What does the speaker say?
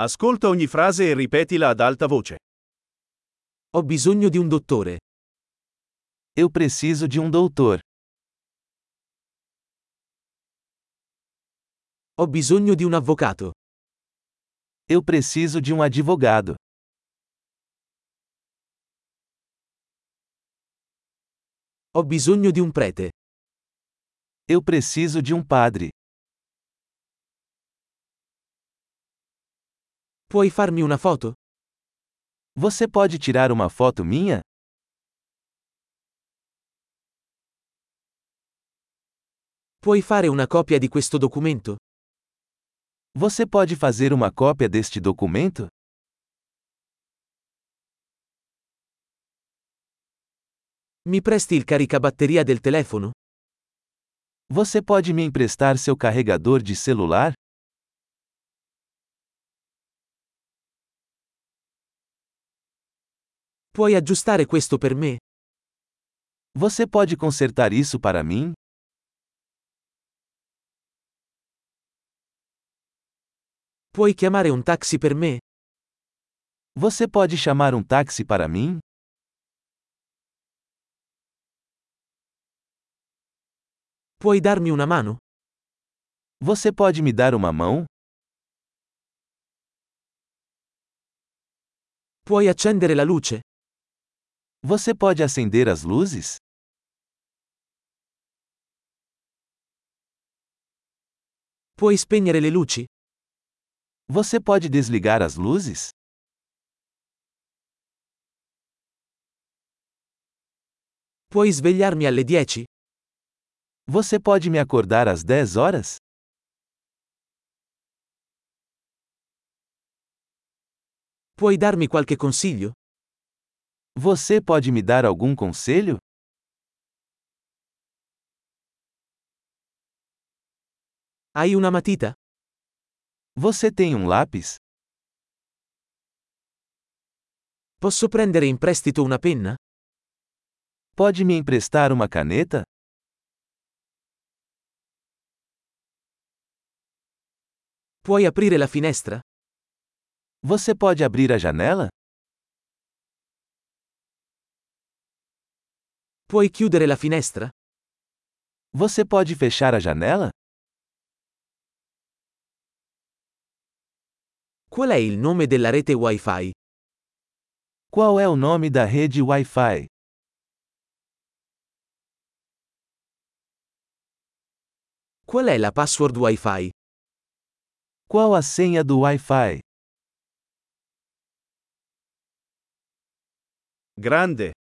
Ascolta ogni frase e ripetila ad alta voce. Ho bisogno di un dottore. Eu preciso de um doutor. Ho bisogno di un avvocato. Eu preciso de um advogado. Ho bisogno di un prete. Eu preciso de um padre. Puoi farmi una foto? Você pode tirar uma foto minha? Puoi fare una copia di questo documento? Você pode fazer uma cópia deste documento? Mi presti il caricabatteria del telefono? Você pode me emprestar seu carregador de celular? Puoi aggiustare questo per me? Você pode consertar isso para mim? Puoi chiamare un taxi per me? Você pode chamar um táxi para mim? Puoi darmi una mano? Você pode me dar uma mão? Puoi accendere la luce? Você pode acender as luzes? Puoi spegnere le luci? Você pode desligar as luzes? Puoi svegliarmi alle 10? Você pode me acordar às 10 horas? Puoi darmi qualche consiglio? Você pode me dar algum conselho? Hai una matita? Você tem um lápis? Posso prendere in prestito una penna? Pode me emprestar uma caneta? Puoi aprire la finestra? Você pode abrir a janela? Puoi chiudere la finestra? Você pode fechar a janela? Qual è il nome della rete Wi-Fi? Qual é o nome da rede Wi-Fi? Qual è la password Wi-Fi? Qual a senha do Wi-Fi? Grande!